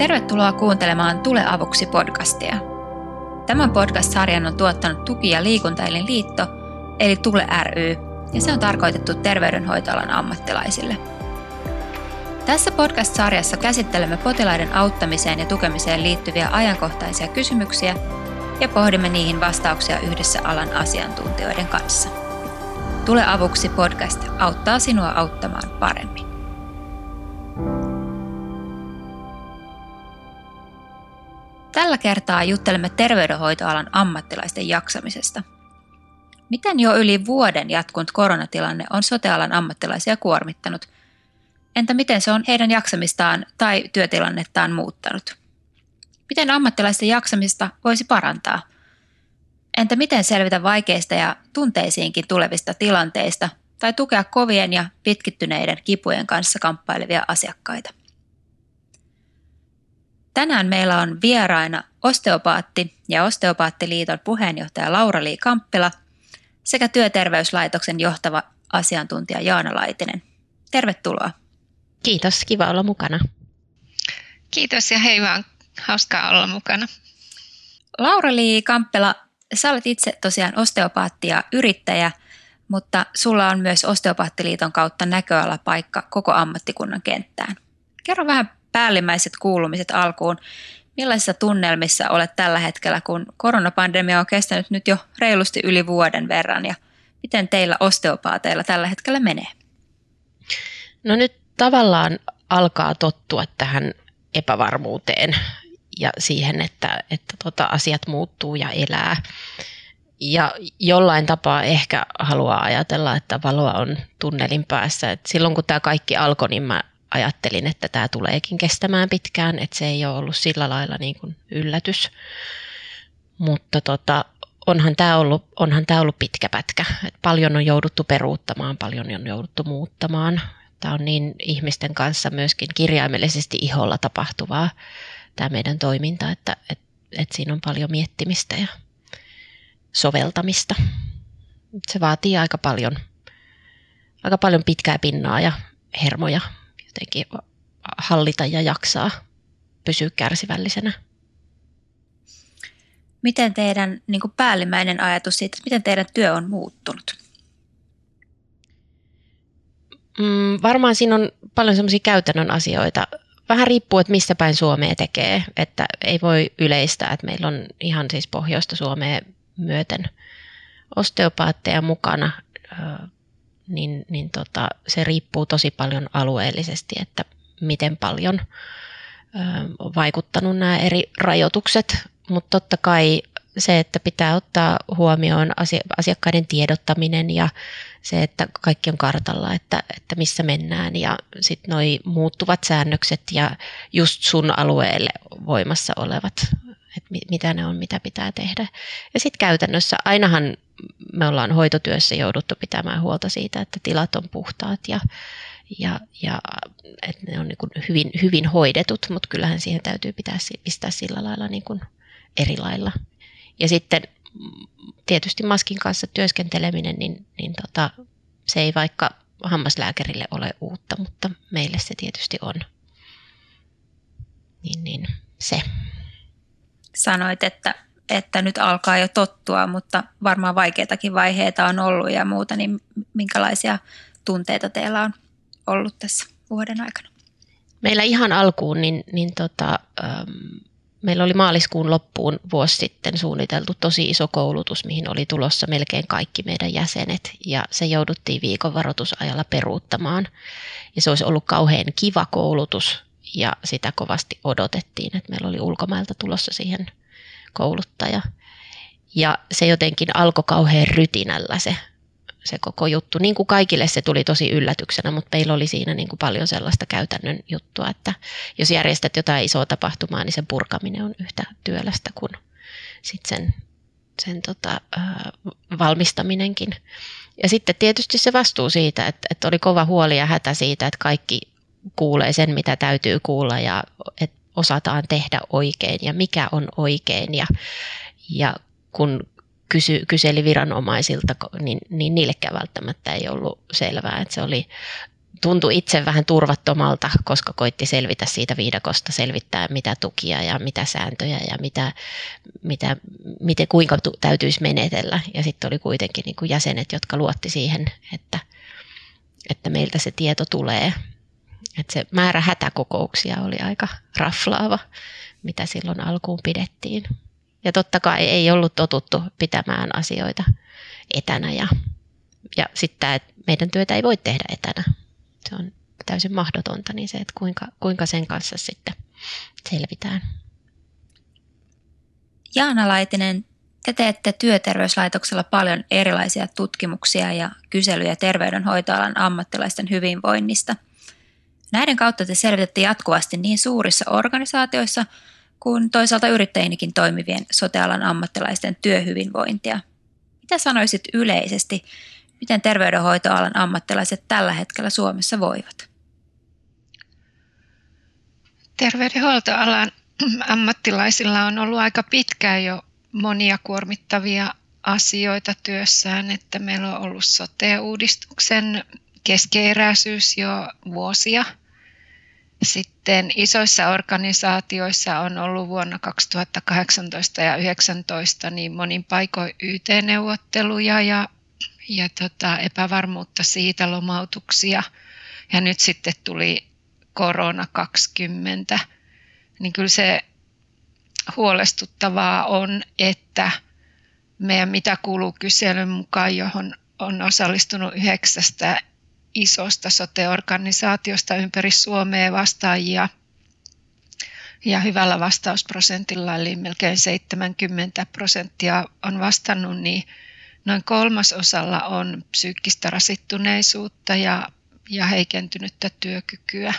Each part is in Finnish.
Tervetuloa kuuntelemaan Tule avuksi podcastia. Tämän podcast-sarjan on tuottanut Tuki- ja liikuntailin liitto, eli Tule ry, ja se on tarkoitettu terveydenhoitoalan ammattilaisille. Tässä podcast-sarjassa käsittelemme potilaiden auttamiseen ja tukemiseen liittyviä ajankohtaisia kysymyksiä ja pohdimme niihin vastauksia yhdessä alan asiantuntijoiden kanssa. Tule avuksi podcast auttaa sinua auttamaan paremmin. Tällä kertaa juttelemme terveydenhoitoalan ammattilaisten jaksamisesta. Miten jo yli vuoden jatkunut koronatilanne on sotealan ammattilaisia kuormittanut? Entä miten se on heidän jaksamistaan tai työtilannettaan muuttanut? Miten ammattilaisten jaksamista voisi parantaa? Entä miten selvitä vaikeista ja tunteisiinkin tulevista tilanteista tai tukea kovien ja pitkittyneiden kipujen kanssa kamppailevia asiakkaita? Tänään meillä on vieraina osteopaatti ja Osteopaattiliiton puheenjohtaja Laura-Lii Kamppila sekä Työterveyslaitoksen johtava asiantuntija Jaana Laitinen. Tervetuloa. Kiitos, kiva olla mukana. Kiitos ja hei vaan, hauskaa olla mukana. Laura-Lii Kamppela, sä olet itse tosiaan osteopaatti ja yrittäjä, mutta sulla on myös Osteopaattiliiton kautta näköalapaikka koko ammattikunnan kenttään. Kerro vähän päällimmäiset kuulumiset alkuun. Millaisissa tunnelmissa olet tällä hetkellä, kun koronapandemia on kestänyt nyt jo reilusti yli vuoden verran ja miten teillä osteopaateilla tällä hetkellä menee? No nyt tavallaan alkaa tottua tähän epävarmuuteen ja siihen, että, että tota, asiat muuttuu ja elää. Ja jollain tapaa ehkä haluaa ajatella, että valoa on tunnelin päässä. Et silloin kun tämä kaikki alkoi, niin mä ajattelin, että tämä tuleekin kestämään pitkään, että se ei ole ollut sillä lailla niin kuin yllätys. Mutta tota, onhan tämä ollut, onhan tämä ollut pitkä pätkä. Et paljon on jouduttu peruuttamaan, paljon on jouduttu muuttamaan. Tämä on niin ihmisten kanssa myöskin kirjaimellisesti iholla tapahtuvaa tämä meidän toiminta, että, että, että siinä on paljon miettimistä ja soveltamista. Se vaatii aika paljon, aika paljon pitkää pinnaa ja hermoja jotenkin hallita ja jaksaa pysyä kärsivällisenä. Miten teidän niin kuin päällimmäinen ajatus siitä, että miten teidän työ on muuttunut? Mm, varmaan siinä on paljon semmoisia käytännön asioita. Vähän riippuu, että missä päin Suomea tekee. Että ei voi yleistää, että meillä on ihan siis pohjoista Suomea myöten osteopaatteja mukana niin, niin tota, se riippuu tosi paljon alueellisesti, että miten paljon on vaikuttanut nämä eri rajoitukset, mutta totta kai se, että pitää ottaa huomioon asiakkaiden tiedottaminen ja se, että kaikki on kartalla, että, että missä mennään ja sitten nuo muuttuvat säännökset ja just sun alueelle voimassa olevat, että mitä ne on, mitä pitää tehdä. Ja sitten käytännössä ainahan me ollaan hoitotyössä jouduttu pitämään huolta siitä, että tilat on puhtaat ja, ja, ja että ne on niin kuin hyvin, hyvin hoidetut, mutta kyllähän siihen täytyy pitää, pistää sillä lailla niin kuin eri lailla. Ja sitten tietysti maskin kanssa työskenteleminen, niin, niin tota, se ei vaikka hammaslääkärille ole uutta, mutta meille se tietysti on. Niin, niin se. Sanoit, että että nyt alkaa jo tottua, mutta varmaan vaikeitakin vaiheita on ollut ja muuta, niin minkälaisia tunteita teillä on ollut tässä vuoden aikana? Meillä ihan alkuun, niin, niin tota, ähm, meillä oli maaliskuun loppuun vuosi sitten suunniteltu tosi iso koulutus, mihin oli tulossa melkein kaikki meidän jäsenet ja se jouduttiin viikon varoitusajalla peruuttamaan. Ja se olisi ollut kauhean kiva koulutus ja sitä kovasti odotettiin, että meillä oli ulkomailta tulossa siihen kouluttaja. Ja se jotenkin alkoi kauhean rytinällä se, se koko juttu. Niin kuin kaikille se tuli tosi yllätyksenä, mutta meillä oli siinä niin kuin paljon sellaista käytännön juttua, että jos järjestät jotain isoa tapahtumaa, niin sen purkaminen on yhtä työlästä kuin sit sen, sen tota, valmistaminenkin. Ja sitten tietysti se vastuu siitä, että, että oli kova huoli ja hätä siitä, että kaikki kuulee sen, mitä täytyy kuulla ja että osataan tehdä oikein ja mikä on oikein. Ja, ja kun kysy, kyseli viranomaisilta, niin, niin niillekään välttämättä ei ollut selvää, että se oli tuntui itse vähän turvattomalta, koska koitti selvitä siitä viidakosta, selvittää mitä tukia ja mitä sääntöjä ja mitä, mitä, miten, kuinka täytyisi menetellä. Ja sitten oli kuitenkin niin kuin jäsenet, jotka luotti siihen, että, että meiltä se tieto tulee. Että se määrä hätäkokouksia oli aika raflaava, mitä silloin alkuun pidettiin. Ja totta kai ei ollut totuttu pitämään asioita etänä ja, ja sitten meidän työtä ei voi tehdä etänä se on täysin mahdotonta, niin se, että kuinka, kuinka sen kanssa sitten selvitään. Jaana Laitinen, te teette työterveyslaitoksella paljon erilaisia tutkimuksia ja kyselyjä terveydenhoitoalan ammattilaisten hyvinvoinnista. Näiden kautta te selvitätte jatkuvasti niin suurissa organisaatioissa kuin toisaalta yrittäjinikin toimivien sotealan ammattilaisten työhyvinvointia. Mitä sanoisit yleisesti Miten terveydenhoitoalan ammattilaiset tällä hetkellä Suomessa voivat? Terveydenhuoltoalan ammattilaisilla on ollut aika pitkään jo monia kuormittavia asioita työssään, että meillä on ollut sote-uudistuksen keskeeräisyys jo vuosia. Sitten isoissa organisaatioissa on ollut vuonna 2018 ja 2019 niin monin paikoin YT-neuvotteluja ja ja tota, epävarmuutta siitä, lomautuksia. Ja nyt sitten tuli korona 20, niin kyllä se huolestuttavaa on, että meidän mitä kuuluu kyselyn mukaan, johon on osallistunut yhdeksästä isosta sote-organisaatiosta ympäri Suomea vastaajia ja hyvällä vastausprosentilla, eli melkein 70 prosenttia on vastannut, niin Noin kolmasosalla on psyykkistä rasittuneisuutta ja, ja heikentynyttä työkykyä.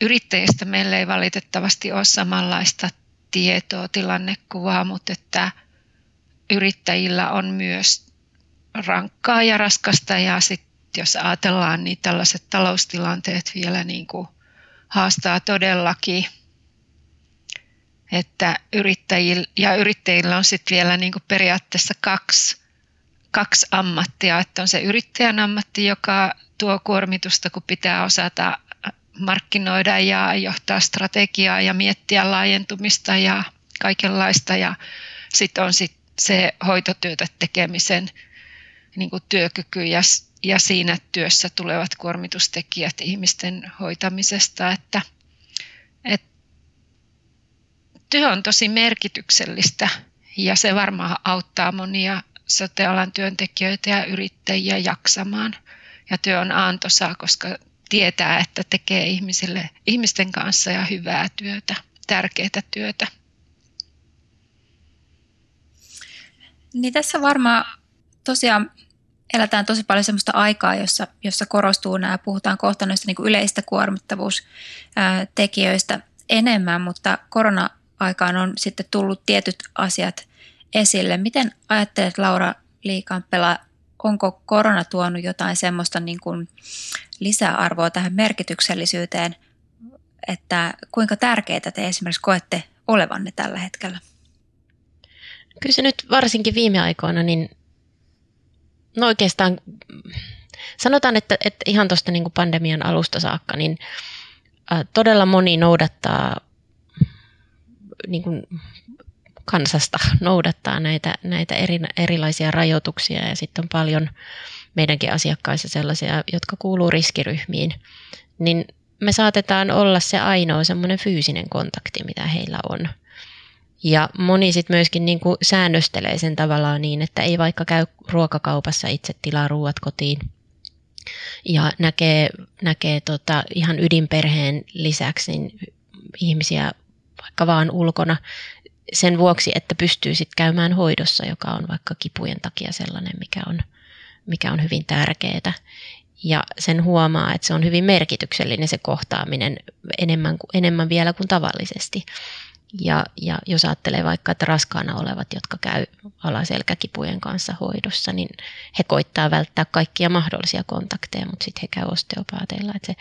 Yrittäjistä meillä ei valitettavasti ole samanlaista tietoa, tilannekuvaa, mutta että yrittäjillä on myös rankkaa ja raskasta ja sitten jos ajatellaan, niin tällaiset taloustilanteet vielä niin kuin haastaa todellakin. Että yrittäjillä, ja yrittäjillä on sitten vielä niin kuin periaatteessa kaksi kaksi ammattia, että on se yrittäjän ammatti, joka tuo kuormitusta, kun pitää osata markkinoida ja johtaa strategiaa ja miettiä laajentumista ja kaikenlaista. Ja sitten on sit se hoitotyötä tekemisen niin kuin työkyky ja, ja siinä työssä tulevat kuormitustekijät ihmisten hoitamisesta. Että, et, työ on tosi merkityksellistä ja se varmaan auttaa monia sotealan työntekijöitä ja yrittäjiä jaksamaan. Ja työ on antoisaa, koska tietää, että tekee ihmisille, ihmisten kanssa ja hyvää työtä, tärkeää työtä. Niin tässä varmaan tosiaan eletään tosi paljon sellaista aikaa, jossa, jossa korostuu nämä, puhutaan kohta noista niin yleistä kuormittavuustekijöistä enemmän, mutta korona-aikaan on sitten tullut tietyt asiat esille. Miten ajattelet Laura Liikampela, onko korona tuonut jotain semmoista niin kuin lisäarvoa tähän merkityksellisyyteen, että kuinka tärkeää te esimerkiksi koette olevanne tällä hetkellä? Kyllä se nyt varsinkin viime aikoina, niin no oikeastaan sanotaan, että, että ihan tuosta niin pandemian alusta saakka, niin todella moni noudattaa niin kuin kansasta noudattaa näitä, näitä eri, erilaisia rajoituksia ja sitten on paljon meidänkin asiakkaissa sellaisia, jotka kuuluu riskiryhmiin, niin me saatetaan olla se ainoa semmoinen fyysinen kontakti, mitä heillä on. Ja moni sitten myöskin niin kuin säännöstelee sen tavallaan niin, että ei vaikka käy ruokakaupassa itse tilaa ruuat kotiin ja näkee, näkee tota ihan ydinperheen lisäksi niin ihmisiä vaikka vaan ulkona sen vuoksi, että pystyy sitten käymään hoidossa, joka on vaikka kipujen takia sellainen, mikä on, mikä on hyvin tärkeää. Ja sen huomaa, että se on hyvin merkityksellinen se kohtaaminen enemmän, enemmän vielä kuin tavallisesti. Ja, ja jos ajattelee vaikka, että raskaana olevat, jotka käy alaselkäkipujen kanssa hoidossa, niin he koittaa välttää kaikkia mahdollisia kontakteja, mutta sitten he käy osteopaateilla. Että se,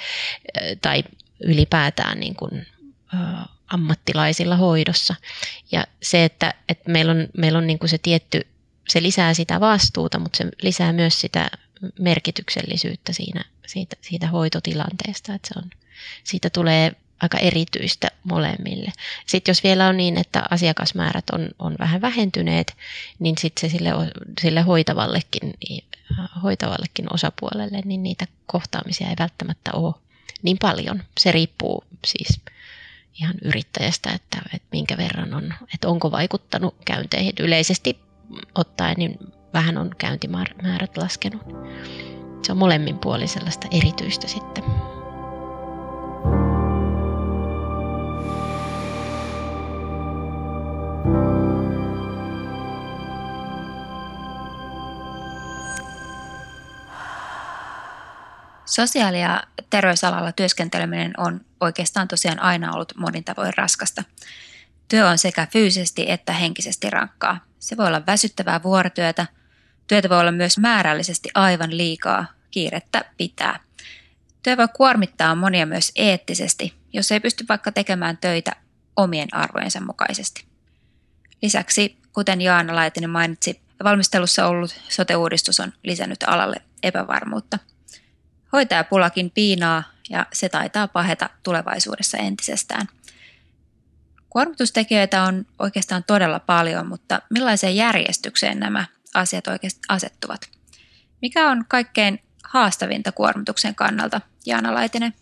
tai ylipäätään niin kuin, ammattilaisilla hoidossa. Ja se, että, että meillä on, meillä on niin kuin se tietty, se lisää sitä vastuuta, mutta se lisää myös sitä merkityksellisyyttä siinä, siitä, siitä hoitotilanteesta, että se on, siitä tulee aika erityistä molemmille. Sitten jos vielä on niin, että asiakasmäärät on, on vähän vähentyneet, niin sitten se sille, sille hoitavallekin, hoitavallekin osapuolelle, niin niitä kohtaamisia ei välttämättä ole niin paljon. Se riippuu siis ihan yrittäjästä, että, että minkä verran on, että onko vaikuttanut käynteihin. Yleisesti ottaen niin vähän on käyntimäärät laskenut. Se on molemmin puolin sellaista erityistä sitten. Sosiaali- ja terveysalalla työskenteleminen on oikeastaan tosiaan aina ollut monin tavoin raskasta. Työ on sekä fyysisesti että henkisesti rankkaa. Se voi olla väsyttävää vuorotyötä. Työtä voi olla myös määrällisesti aivan liikaa. Kiirettä pitää. Työ voi kuormittaa monia myös eettisesti, jos ei pysty vaikka tekemään töitä omien arvojensa mukaisesti. Lisäksi, kuten Jaana Laitinen mainitsi, valmistelussa ollut sote-uudistus on lisännyt alalle epävarmuutta – Hoitajapulakin piinaa ja se taitaa paheta tulevaisuudessa entisestään. Kuormitustekijöitä on oikeastaan todella paljon, mutta millaiseen järjestykseen nämä asiat oikeasti asettuvat? Mikä on kaikkein haastavinta kuormituksen kannalta, Jaana Laitinen?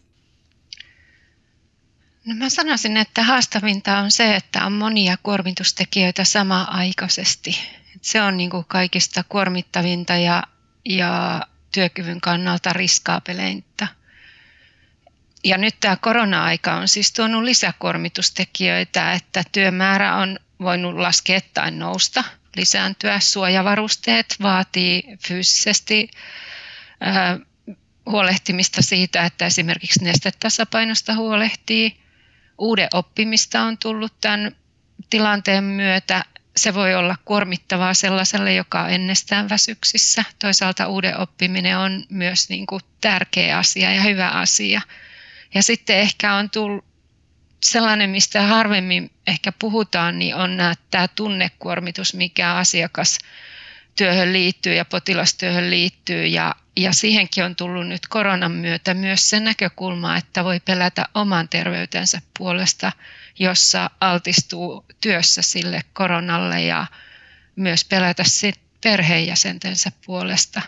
No mä sanoisin, että haastavinta on se, että on monia kuormitustekijöitä samaaikaisesti. Se on niin kuin kaikista kuormittavinta ja, ja työkyvyn kannalta riskaapeleinta. Ja nyt tämä korona-aika on siis tuonut lisäkuormitustekijöitä, että työmäärä on voinut laskea tai nousta, lisääntyä. Suojavarusteet vaatii fyysisesti äh, huolehtimista siitä, että esimerkiksi nestetasapainosta huolehtii. Uuden oppimista on tullut tämän tilanteen myötä se voi olla kuormittavaa sellaiselle, joka on ennestään väsyksissä. Toisaalta uuden oppiminen on myös niin kuin tärkeä asia ja hyvä asia. Ja sitten ehkä on tullut sellainen, mistä harvemmin ehkä puhutaan, niin on tämä tunnekuormitus, mikä asiakastyöhön liittyy ja potilastyöhön liittyy. Ja, ja siihenkin on tullut nyt koronan myötä myös se näkökulma, että voi pelätä oman terveytensä puolesta – jossa altistuu työssä sille koronalle ja myös pelätä sit perheenjäsentensä puolesta.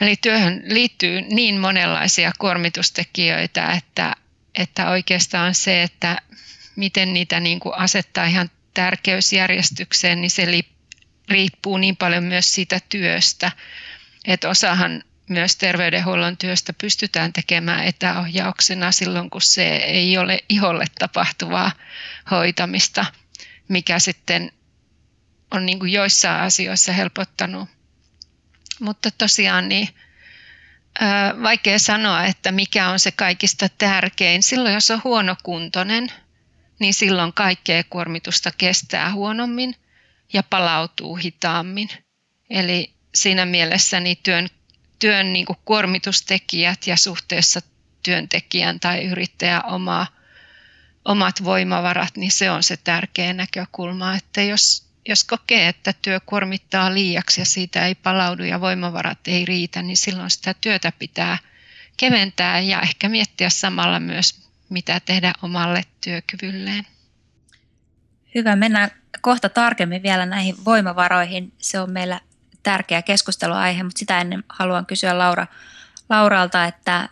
Eli työhön liittyy niin monenlaisia kuormitustekijöitä, että, että oikeastaan se, että miten niitä niin kuin asettaa ihan tärkeysjärjestykseen, niin se riippuu niin paljon myös siitä työstä. Että osahan myös terveydenhuollon työstä pystytään tekemään etäohjauksena silloin, kun se ei ole iholle tapahtuvaa hoitamista, mikä sitten on niin kuin joissain asioissa helpottanut. Mutta tosiaan niin, vaikea sanoa, että mikä on se kaikista tärkein. Silloin, jos on huonokuntoinen, niin silloin kaikkea kuormitusta kestää huonommin ja palautuu hitaammin. Eli siinä mielessä niin työn työn niin kuin kuormitustekijät ja suhteessa työntekijän tai yrittäjän oma, omat voimavarat, niin se on se tärkeä näkökulma, että jos, jos kokee, että työ kuormittaa liiaksi ja siitä ei palaudu ja voimavarat ei riitä, niin silloin sitä työtä pitää keventää ja ehkä miettiä samalla myös, mitä tehdä omalle työkyvylleen. Hyvä, mennään kohta tarkemmin vielä näihin voimavaroihin. Se on meillä tärkeä keskusteluaihe, mutta sitä ennen haluan kysyä Laura, Lauralta, että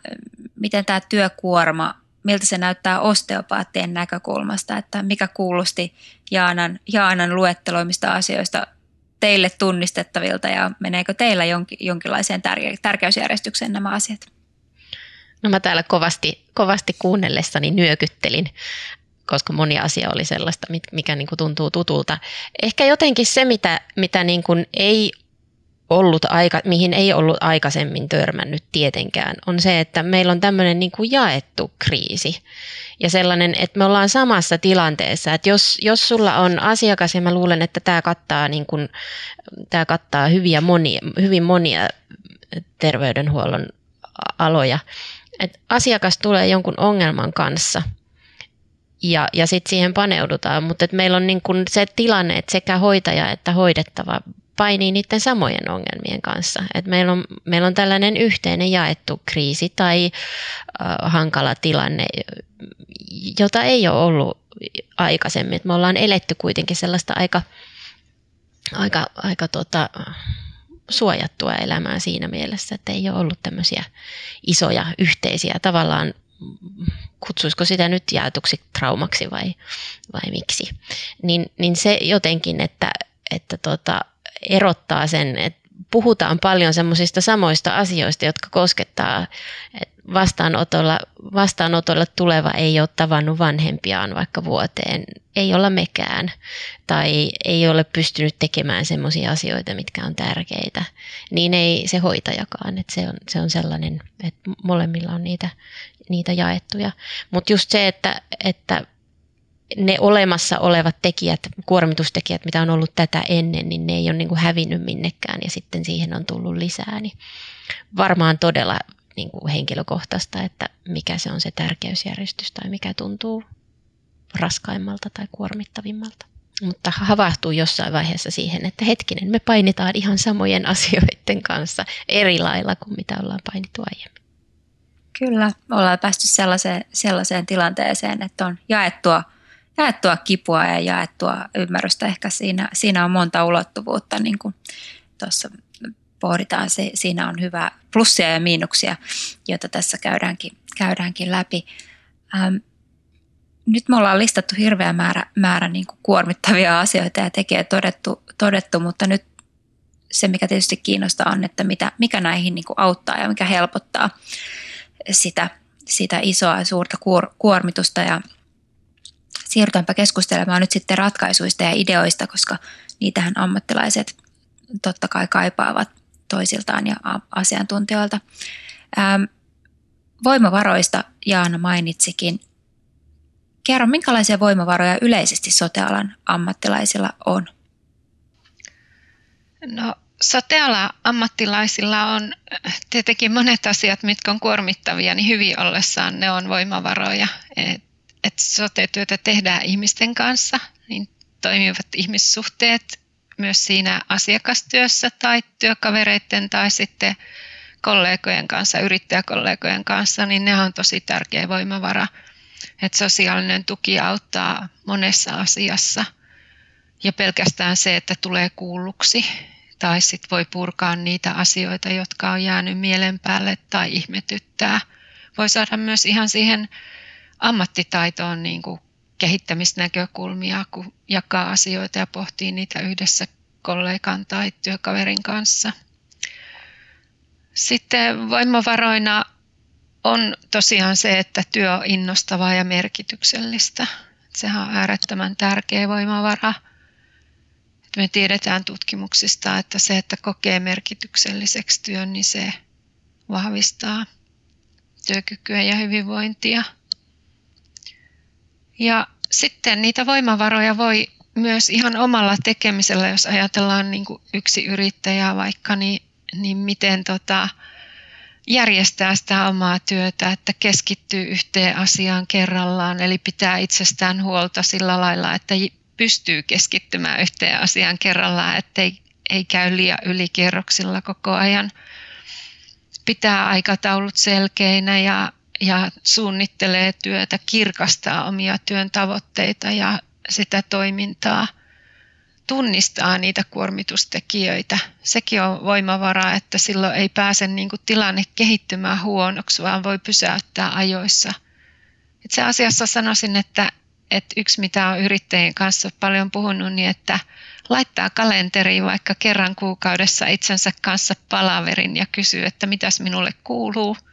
miten tämä työkuorma, miltä se näyttää osteopaattien näkökulmasta, että mikä kuulosti Jaanan, Jaanan luetteloimista asioista teille tunnistettavilta ja meneekö teillä jonkin, jonkinlaiseen tärke- tärkeysjärjestykseen nämä asiat? No mä täällä kovasti, kovasti kuunnellessani nyökyttelin koska moni asia oli sellaista, mikä niin kuin tuntuu tutulta. Ehkä jotenkin se, mitä, mitä niin kuin ei ollut aika, mihin ei ollut aikaisemmin törmännyt tietenkään, on se, että meillä on tämmöinen niin kuin jaettu kriisi. Ja sellainen, että me ollaan samassa tilanteessa, että jos, jos sulla on asiakas, ja mä luulen, että tämä kattaa, niin kuin, tämä kattaa hyviä monia, hyvin monia terveydenhuollon aloja, että asiakas tulee jonkun ongelman kanssa – ja, ja sitten siihen paneudutaan. Mutta meillä on niin kun se tilanne, että sekä hoitaja että hoidettava painii niiden samojen ongelmien kanssa. Et meillä, on, meillä on tällainen yhteinen jaettu kriisi tai äh, hankala tilanne, jota ei ole ollut aikaisemmin. Et me ollaan eletty kuitenkin sellaista aika, aika, aika tota, suojattua elämää siinä mielessä, että ei ole ollut tämmöisiä isoja yhteisiä tavallaan kutsuisiko sitä nyt jaetuksi traumaksi vai, vai miksi, niin, niin se jotenkin, että, että tota, erottaa sen, että puhutaan paljon semmoisista samoista asioista, jotka koskettaa vastaanotolla, vastaanotolla tuleva ei ole tavannut vanhempiaan vaikka vuoteen, ei olla mekään tai ei ole pystynyt tekemään semmoisia asioita, mitkä on tärkeitä, niin ei se hoitajakaan. Että se, on, se on sellainen, että molemmilla on niitä, niitä jaettuja. Mutta just se, että, että ne olemassa olevat tekijät, kuormitustekijät, mitä on ollut tätä ennen, niin ne ei ole niin kuin hävinnyt minnekään ja sitten siihen on tullut lisää. Niin varmaan todella niin kuin henkilökohtaista, että mikä se on se tärkeysjärjestys tai mikä tuntuu raskaimmalta tai kuormittavimmalta. Mutta havahtuu jossain vaiheessa siihen, että hetkinen, me painitaan ihan samojen asioiden kanssa eri lailla kuin mitä ollaan painittu aiemmin. Kyllä, ollaan päästy sellaiseen, sellaiseen tilanteeseen, että on jaettua, jaettua kipua ja jaettua ymmärrystä. Ehkä siinä, siinä on monta ulottuvuutta, niin kuin tuossa pohditaan. Se, siinä on hyvä plussia ja miinuksia, joita tässä käydäänkin, käydäänkin läpi. Ähm, nyt me ollaan listattu hirveä määrä, määrä niin kuin kuormittavia asioita ja tekee todettu, todettu, mutta nyt se, mikä tietysti kiinnostaa on, että mitä, mikä näihin niin kuin auttaa ja mikä helpottaa sitä, sitä isoa suurta kuor, kuormitusta. Ja siirrytäänpä keskustelemaan nyt sitten ratkaisuista ja ideoista, koska niitähän ammattilaiset totta kai kaipaavat toisiltaan ja asiantuntijoilta. Ähm, voimavaroista Jaana mainitsikin. Kerro, minkälaisia voimavaroja yleisesti sotealan ammattilaisilla on? No soteala ammattilaisilla on tietenkin monet asiat, mitkä on kuormittavia, niin hyvin ollessaan ne on voimavaroja. Et, et sote-työtä tehdään ihmisten kanssa, niin toimivat ihmissuhteet myös siinä asiakastyössä tai työkavereiden tai sitten kollegojen kanssa, yrittäjäkollegojen kanssa, niin ne on tosi tärkeä voimavara. Että sosiaalinen tuki auttaa monessa asiassa. Ja pelkästään se, että tulee kuulluksi tai sitten voi purkaa niitä asioita, jotka on jäänyt mielen päälle tai ihmetyttää. Voi saada myös ihan siihen ammattitaitoon niin kuin kehittämisnäkökulmia, kun jakaa asioita ja pohtii niitä yhdessä kollegan tai työkaverin kanssa. Sitten voimavaroina on tosiaan se, että työ on innostavaa ja merkityksellistä. Sehän on äärettömän tärkeä voimavara. Me tiedetään tutkimuksista, että se, että kokee merkitykselliseksi työn, niin se vahvistaa työkykyä ja hyvinvointia. Ja sitten niitä voimavaroja voi myös ihan omalla tekemisellä, jos ajatellaan niin kuin yksi yrittäjä vaikka, niin, niin miten tota, järjestää sitä omaa työtä, että keskittyy yhteen asiaan kerrallaan, eli pitää itsestään huolta sillä lailla, että pystyy keskittymään yhteen asiaan kerrallaan, ettei ei käy liian ylikierroksilla koko ajan. Pitää aikataulut selkeinä ja ja suunnittelee työtä, kirkastaa omia työn tavoitteita ja sitä toimintaa, tunnistaa niitä kuormitustekijöitä. Sekin on voimavara, että silloin ei pääse niin kuin tilanne kehittymään huonoksi, vaan voi pysäyttää ajoissa. Itse asiassa sanoisin, että, että yksi mitä on yrittäjien kanssa paljon puhunut, niin että laittaa kalenteriin vaikka kerran kuukaudessa itsensä kanssa palaverin ja kysyy, että mitäs minulle kuuluu –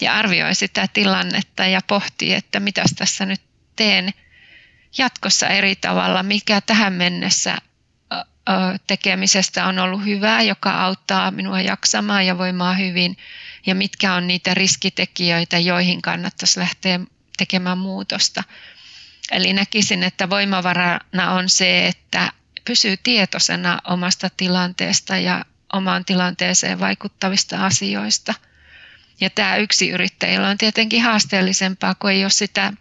ja arvioi sitä tilannetta ja pohtii, että mitä tässä nyt teen jatkossa eri tavalla, mikä tähän mennessä tekemisestä on ollut hyvää, joka auttaa minua jaksamaan ja voimaan hyvin, ja mitkä on niitä riskitekijöitä, joihin kannattaisi lähteä tekemään muutosta. Eli näkisin, että voimavarana on se, että pysyy tietoisena omasta tilanteesta ja omaan tilanteeseen vaikuttavista asioista – ja tämä yksi yrittäjillä on tietenkin haasteellisempaa, kun ei ole sitä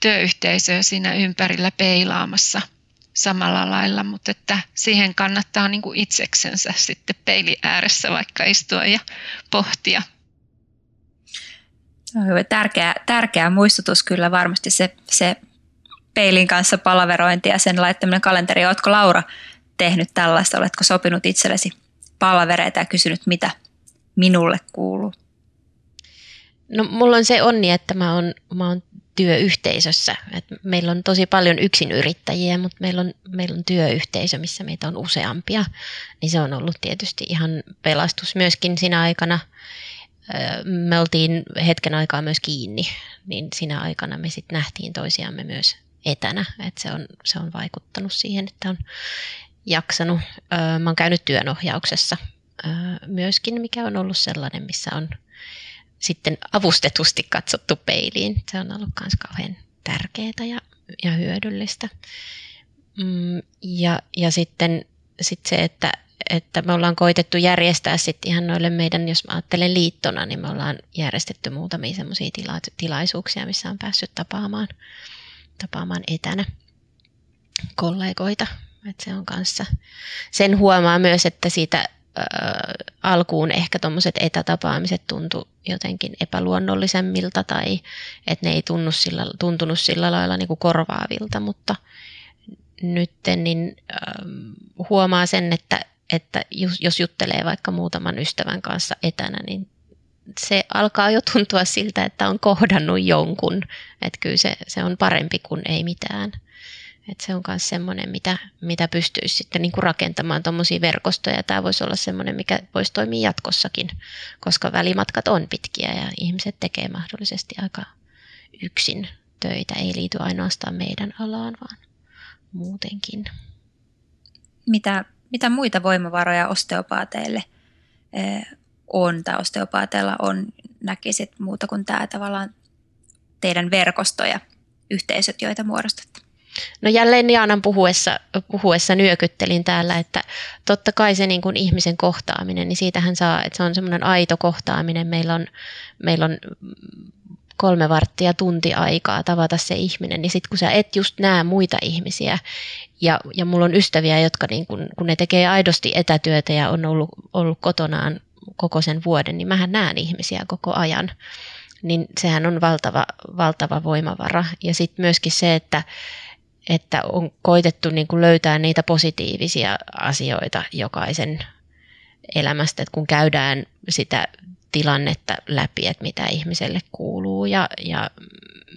työyhteisöä siinä ympärillä peilaamassa. samalla lailla, mutta että siihen kannattaa niin kuin itseksensä sitten peili ääressä vaikka istua ja pohtia. Tärkeä, tärkeä muistutus kyllä varmasti se, se peilin kanssa palaverointi ja sen laittaminen kalenteriin. Oletko Laura tehnyt tällaista? Oletko sopinut itsellesi palavereita ja kysynyt, mitä minulle kuuluu? No mulla on se onni, että mä oon, mä oon työyhteisössä. Et meillä on tosi paljon yksinyrittäjiä, mutta meillä on, meillä on työyhteisö, missä meitä on useampia. Niin se on ollut tietysti ihan pelastus myöskin siinä aikana. Me oltiin hetken aikaa myös kiinni, niin siinä aikana me sitten nähtiin toisiamme myös etänä. Et se, on, se on vaikuttanut siihen, että on jaksanut. Mä oon käynyt työnohjauksessa myöskin, mikä on ollut sellainen, missä on sitten avustetusti katsottu peiliin. Se on ollut myös kauhean tärkeää ja, ja hyödyllistä. Mm, ja, ja sitten sit se, että, että me ollaan koitettu järjestää sitten ihan noille meidän, jos mä ajattelen liittona, niin me ollaan järjestetty muutamia semmoisia tila, tilaisuuksia, missä on päässyt tapaamaan, tapaamaan etänä kollegoita. Et se on kanssa. Sen huomaa myös, että siitä alkuun ehkä tuommoiset etätapaamiset tuntu jotenkin epäluonnollisemmilta tai että ne ei tunnu sillä, tuntunut sillä lailla niin kuin korvaavilta, mutta nyt niin huomaa sen, että, että jos juttelee vaikka muutaman ystävän kanssa etänä, niin se alkaa jo tuntua siltä, että on kohdannut jonkun. Että kyllä se, se on parempi kuin ei mitään. Et se on myös semmoinen, mitä, mitä pystyisi sitten niin kuin rakentamaan tuommoisia verkostoja. Tämä voisi olla semmoinen, mikä voisi toimia jatkossakin, koska välimatkat on pitkiä ja ihmiset tekee mahdollisesti aika yksin töitä. Ei liity ainoastaan meidän alaan, vaan muutenkin. Mitä, mitä muita voimavaroja osteopaateille eh, on tai osteopaateilla on, näkisit muuta kuin tämä tavallaan teidän verkosto ja yhteisöt, joita muodostatte? No jälleen Jaanan puhuessa, puhuessa nyökyttelin täällä, että totta kai se niin kuin ihmisen kohtaaminen, niin siitähän saa, että se on semmoinen aito kohtaaminen. Meillä on, meillä on kolme varttia tunti aikaa tavata se ihminen, niin sitten kun sä et just näe muita ihmisiä, ja, ja mulla on ystäviä, jotka niin kun, kun ne tekee aidosti etätyötä ja on ollut, ollut kotonaan koko sen vuoden, niin mähän näen ihmisiä koko ajan. Niin sehän on valtava, valtava voimavara. Ja sitten myöskin se, että, että on koitettu niin kuin löytää niitä positiivisia asioita jokaisen elämästä, että kun käydään sitä tilannetta läpi, että mitä ihmiselle kuuluu ja, ja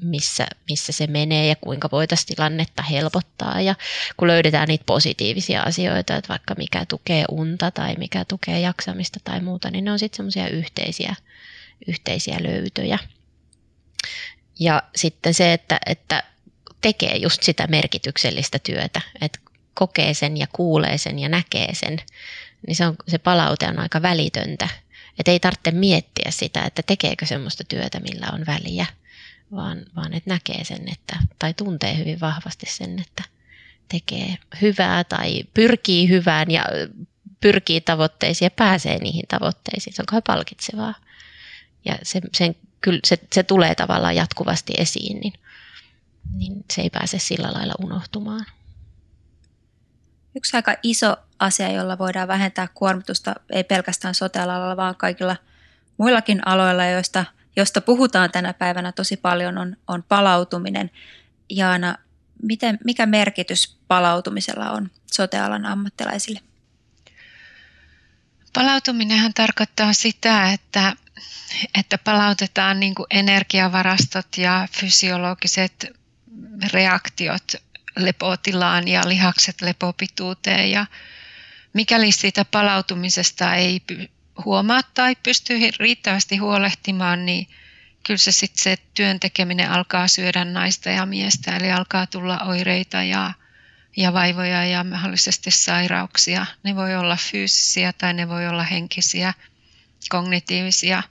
missä, missä se menee ja kuinka voitaisiin tilannetta helpottaa. Ja kun löydetään niitä positiivisia asioita, että vaikka mikä tukee unta tai mikä tukee jaksamista tai muuta, niin ne on sitten semmoisia yhteisiä, yhteisiä löytöjä. Ja sitten se, että, että tekee just sitä merkityksellistä työtä, että kokee sen ja kuulee sen ja näkee sen, niin se, on, se palaute on aika välitöntä. Että ei tarvitse miettiä sitä, että tekeekö semmoista työtä, millä on väliä, vaan, vaan että näkee sen, että, tai tuntee hyvin vahvasti sen, että tekee hyvää tai pyrkii hyvään ja pyrkii tavoitteisiin ja pääsee niihin tavoitteisiin. Se on kai palkitsevaa. Ja se, sen, kyllä se, se tulee tavallaan jatkuvasti esiin, niin niin se ei pääse sillä lailla unohtumaan. Yksi aika iso asia, jolla voidaan vähentää kuormitusta, ei pelkästään sote vaan kaikilla muillakin aloilla, joista, josta puhutaan tänä päivänä tosi paljon, on, on palautuminen. Jaana, miten, mikä merkitys palautumisella on sotealan ammattilaisille? Palautuminenhan tarkoittaa sitä, että, että palautetaan niin energiavarastot ja fysiologiset reaktiot lepotilaan ja lihakset lepopituuteen ja mikäli siitä palautumisesta ei huomaa tai pysty riittävästi huolehtimaan, niin kyllä se sitten se työn tekeminen alkaa syödä naista ja miestä, eli alkaa tulla oireita ja, ja vaivoja ja mahdollisesti sairauksia. Ne voi olla fyysisiä tai ne voi olla henkisiä, kognitiivisia.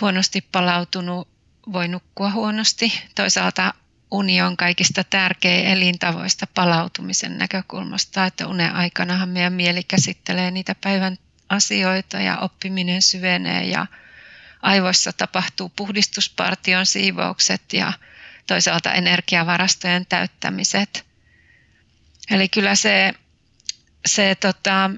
Huonosti palautunut voi nukkua huonosti. Toisaalta uni on kaikista tärkein elintavoista palautumisen näkökulmasta, että unen aikanahan meidän mieli käsittelee niitä päivän asioita ja oppiminen syvenee ja aivoissa tapahtuu puhdistuspartion siivoukset ja toisaalta energiavarastojen täyttämiset. Eli kyllä se, se tota,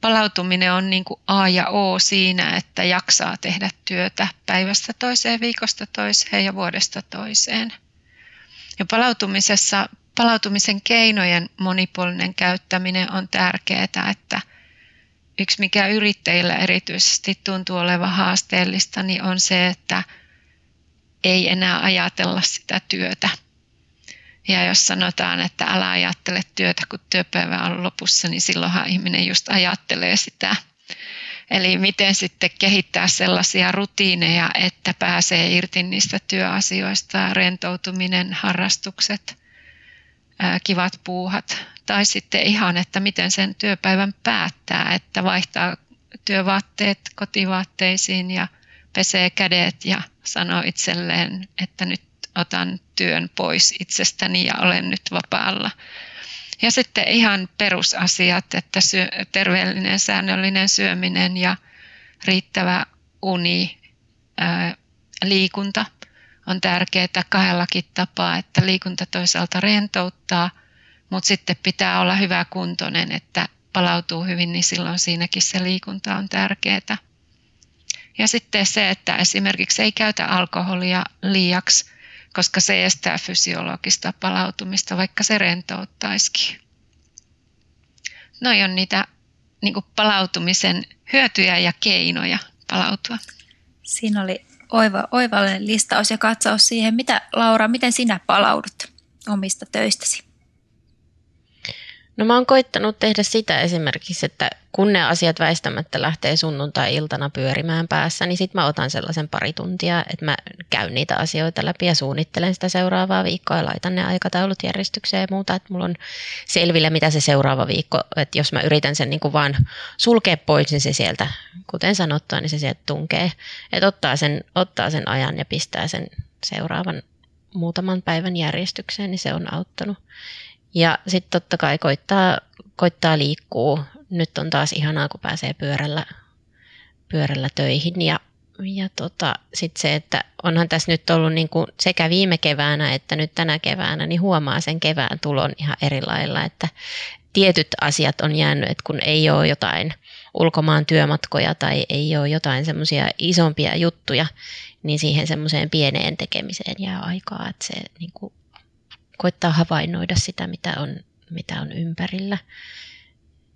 palautuminen on niin kuin A ja O siinä, että jaksaa tehdä työtä päivästä toiseen, viikosta toiseen ja vuodesta toiseen. Ja palautumisessa, palautumisen keinojen monipuolinen käyttäminen on tärkeää, että yksi mikä yrittäjillä erityisesti tuntuu olevan haasteellista, niin on se, että ei enää ajatella sitä työtä. Ja jos sanotaan, että älä ajattele työtä, kun työpäivä on lopussa, niin silloinhan ihminen just ajattelee sitä. Eli miten sitten kehittää sellaisia rutiineja, että pääsee irti niistä työasioista, rentoutuminen, harrastukset, kivat puuhat. Tai sitten ihan, että miten sen työpäivän päättää, että vaihtaa työvaatteet kotivaatteisiin ja pesee kädet ja sanoo itselleen, että nyt otan työn pois itsestäni ja olen nyt vapaalla. Ja sitten ihan perusasiat, että syö, terveellinen säännöllinen syöminen ja riittävä uni, ää, liikunta on tärkeää kahdellakin tapaa, että liikunta toisaalta rentouttaa, mutta sitten pitää olla hyvä kuntoinen, että palautuu hyvin, niin silloin siinäkin se liikunta on tärkeää. Ja sitten se, että esimerkiksi ei käytä alkoholia liiaksi, koska se estää fysiologista palautumista, vaikka se rentouttaisikin. Noi on niitä niin palautumisen hyötyjä ja keinoja palautua. Siinä oli oiva, oivallinen listaus ja katsaus siihen, mitä Laura, miten sinä palaudut omista töistäsi? No mä oon koittanut tehdä sitä esimerkiksi, että kun ne asiat väistämättä lähtee sunnuntai-iltana pyörimään päässä, niin sit mä otan sellaisen pari tuntia, että mä käyn niitä asioita läpi ja suunnittelen sitä seuraavaa viikkoa ja laitan ne aikataulut järjestykseen ja muuta, että mulla on selvillä, mitä se seuraava viikko, että jos mä yritän sen niin kuin vaan sulkea pois, niin se sieltä, kuten sanottua, niin se sieltä tunkee. Että ottaa sen, ottaa sen ajan ja pistää sen seuraavan muutaman päivän järjestykseen, niin se on auttanut. Ja sitten totta kai koittaa, koittaa liikkuu. Nyt on taas ihanaa, kun pääsee pyörällä, pyörällä töihin. Ja, ja tota, sitten se, että onhan tässä nyt ollut niin kuin sekä viime keväänä että nyt tänä keväänä, niin huomaa sen kevään tulon ihan eri lailla, että tietyt asiat on jäänyt, että kun ei ole jotain ulkomaan työmatkoja tai ei ole jotain semmoisia isompia juttuja, niin siihen semmoiseen pieneen tekemiseen jää aikaa, että se niin kuin koittaa havainnoida sitä, mitä on, mitä on ympärillä.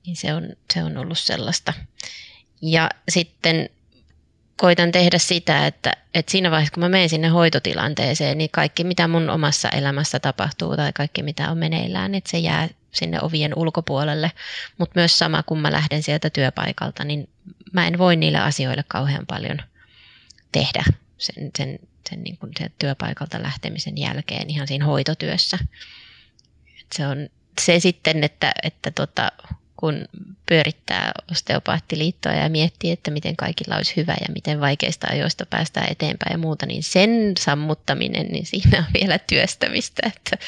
Niin se on, se on ollut sellaista. Ja sitten koitan tehdä sitä, että, että siinä vaiheessa, kun mä menen sinne hoitotilanteeseen, niin kaikki, mitä mun omassa elämässä tapahtuu tai kaikki, mitä on meneillään, että se jää sinne ovien ulkopuolelle. Mutta myös sama, kun mä lähden sieltä työpaikalta, niin mä en voi niille asioille kauhean paljon tehdä sen, sen sen, niin kuin sen työpaikalta lähtemisen jälkeen ihan siinä hoitotyössä. Et se on se sitten, että, että tota, kun pyörittää osteopaattiliittoa ja miettii, että miten kaikilla olisi hyvä ja miten vaikeista ajoista päästään eteenpäin ja muuta, niin sen sammuttaminen, niin siinä on vielä työstämistä. Että,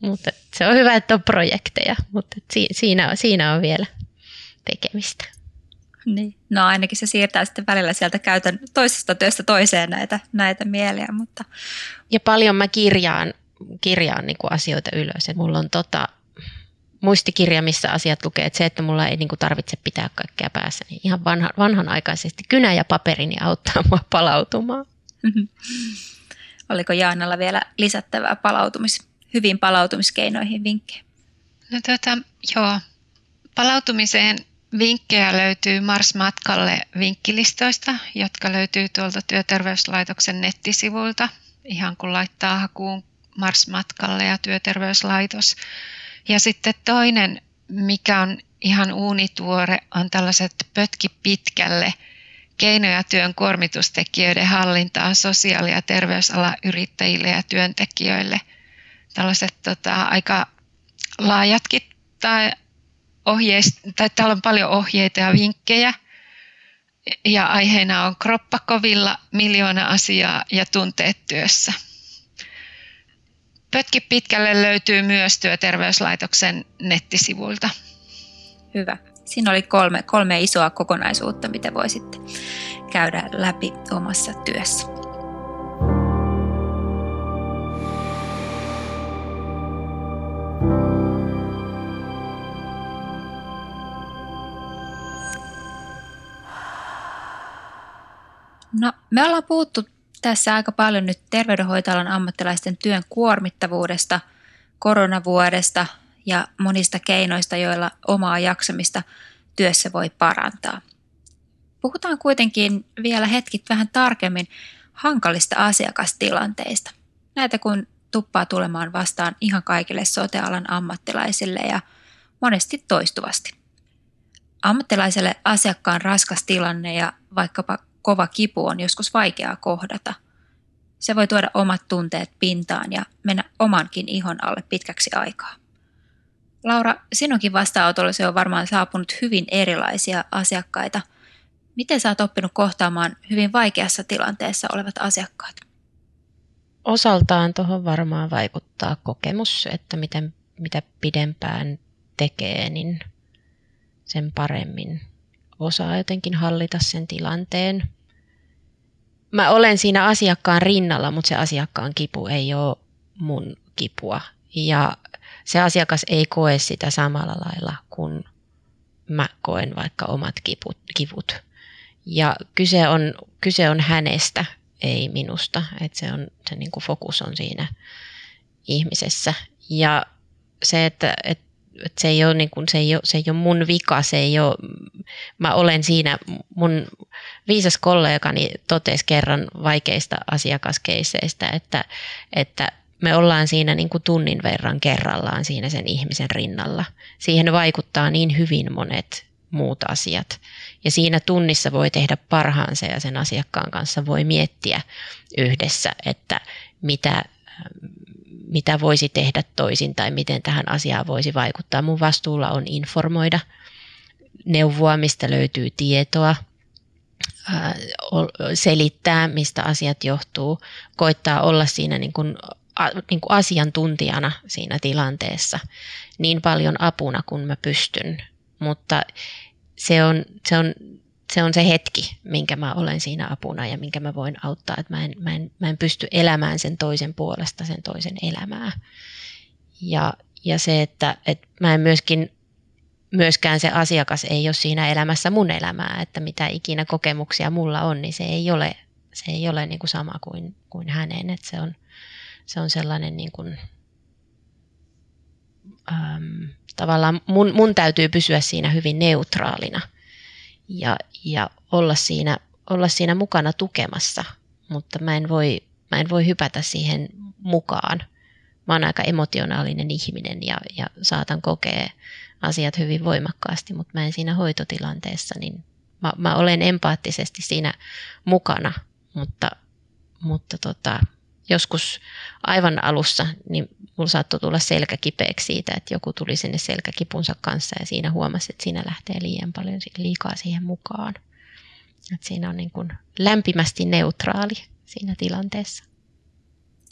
mutta se on hyvä, että on projekteja, mutta siinä, siinä on vielä tekemistä. Niin. No ainakin se siirtää sitten välillä sieltä käytön toisesta työstä toiseen näitä, näitä mieliä. Mutta... Ja paljon mä kirjaan, kirjaan niin kuin asioita ylös. Et mulla on tota, muistikirja, missä asiat lukee, että se, että mulla ei niin kuin tarvitse pitää kaikkea päässä, niin ihan vanha, vanhanaikaisesti kynä ja paperi niin auttaa mua palautumaan. Oliko Jaanalla vielä lisättävää palautumis, hyvin palautumiskeinoihin vinkkejä? No tota, joo. Palautumiseen Vinkkejä löytyy Mars-matkalle vinkkilistoista, jotka löytyy tuolta Työterveyslaitoksen nettisivuilta, ihan kun laittaa hakuun Mars-matkalle ja Työterveyslaitos. Ja sitten toinen, mikä on ihan uunituore, on tällaiset pötki pitkälle keinoja työn kuormitustekijöiden hallintaan sosiaali- ja terveysala yrittäjille ja työntekijöille. Tällaiset tota, aika laajatkin tai ohjeist, tai täällä on paljon ohjeita ja vinkkejä. Ja aiheena on kroppakovilla, miljoona asiaa ja tunteet työssä. Pötki pitkälle löytyy myös Työterveyslaitoksen nettisivuilta. Hyvä. Siinä oli kolme, kolme isoa kokonaisuutta, mitä voisitte käydä läpi omassa työssä. Me ollaan puhuttu tässä aika paljon nyt terveydenhoitajan ammattilaisten työn kuormittavuudesta, koronavuodesta ja monista keinoista, joilla omaa jaksamista työssä voi parantaa. Puhutaan kuitenkin vielä hetkit vähän tarkemmin hankalista asiakastilanteista. Näitä kun tuppaa tulemaan vastaan ihan kaikille sotealan ammattilaisille ja monesti toistuvasti. Ammattilaiselle asiakkaan raskas tilanne ja vaikkapa kova kipu on joskus vaikeaa kohdata. Se voi tuoda omat tunteet pintaan ja mennä omankin ihon alle pitkäksi aikaa. Laura, sinunkin vastaanotollesi on varmaan saapunut hyvin erilaisia asiakkaita. Miten sä oot oppinut kohtaamaan hyvin vaikeassa tilanteessa olevat asiakkaat? Osaltaan tuohon varmaan vaikuttaa kokemus, että miten, mitä pidempään tekee, niin sen paremmin osaa jotenkin hallita sen tilanteen. Mä olen siinä asiakkaan rinnalla, mutta se asiakkaan kipu ei ole mun kipua. Ja se asiakas ei koe sitä samalla lailla kuin mä koen vaikka omat kiput. kivut. Ja kyse on, kyse on hänestä, ei minusta. Että se, on, se niin kuin fokus on siinä ihmisessä. Ja se, että, että että se ei ole, niin kuin, se, ei ole, se ei ole mun vika, se ei ole, mä olen siinä, mun viisas kollegani totesi kerran vaikeista asiakaskeiseistä, että, että me ollaan siinä niin kuin tunnin verran kerrallaan siinä sen ihmisen rinnalla. Siihen vaikuttaa niin hyvin monet muut asiat. Ja siinä tunnissa voi tehdä parhaansa ja sen asiakkaan kanssa voi miettiä yhdessä, että mitä, mitä voisi tehdä toisin tai miten tähän asiaan voisi vaikuttaa. Mun vastuulla on informoida, neuvoa, mistä löytyy tietoa, selittää, mistä asiat johtuu, koittaa olla siinä niin kuin, niin kuin asiantuntijana siinä tilanteessa niin paljon apuna kuin mä pystyn. Mutta se on, se on se on se hetki, minkä mä olen siinä apuna ja minkä mä voin auttaa. Että mä, en, mä, en, mä en pysty elämään sen toisen puolesta, sen toisen elämää. Ja, ja se, että, että mä en myöskin, myöskään se asiakas ei ole siinä elämässä mun elämää, että mitä ikinä kokemuksia mulla on, niin se ei ole, se ei ole niin kuin sama kuin, kuin hänen. Että se, on, se on sellainen niin kuin, äm, tavallaan mun, mun täytyy pysyä siinä hyvin neutraalina – ja, ja olla, siinä, olla siinä mukana tukemassa, mutta mä en, voi, mä en voi hypätä siihen mukaan. Mä oon aika emotionaalinen ihminen ja, ja saatan kokea asiat hyvin voimakkaasti, mutta mä en siinä hoitotilanteessa, niin mä, mä olen empaattisesti siinä mukana, mutta, mutta tota, joskus aivan alussa niin mulla saattoi tulla selkä kipeäksi siitä, että joku tuli sinne selkäkipunsa kanssa ja siinä huomasi, että siinä lähtee liian paljon liikaa siihen mukaan. Että siinä on niin kuin lämpimästi neutraali siinä tilanteessa.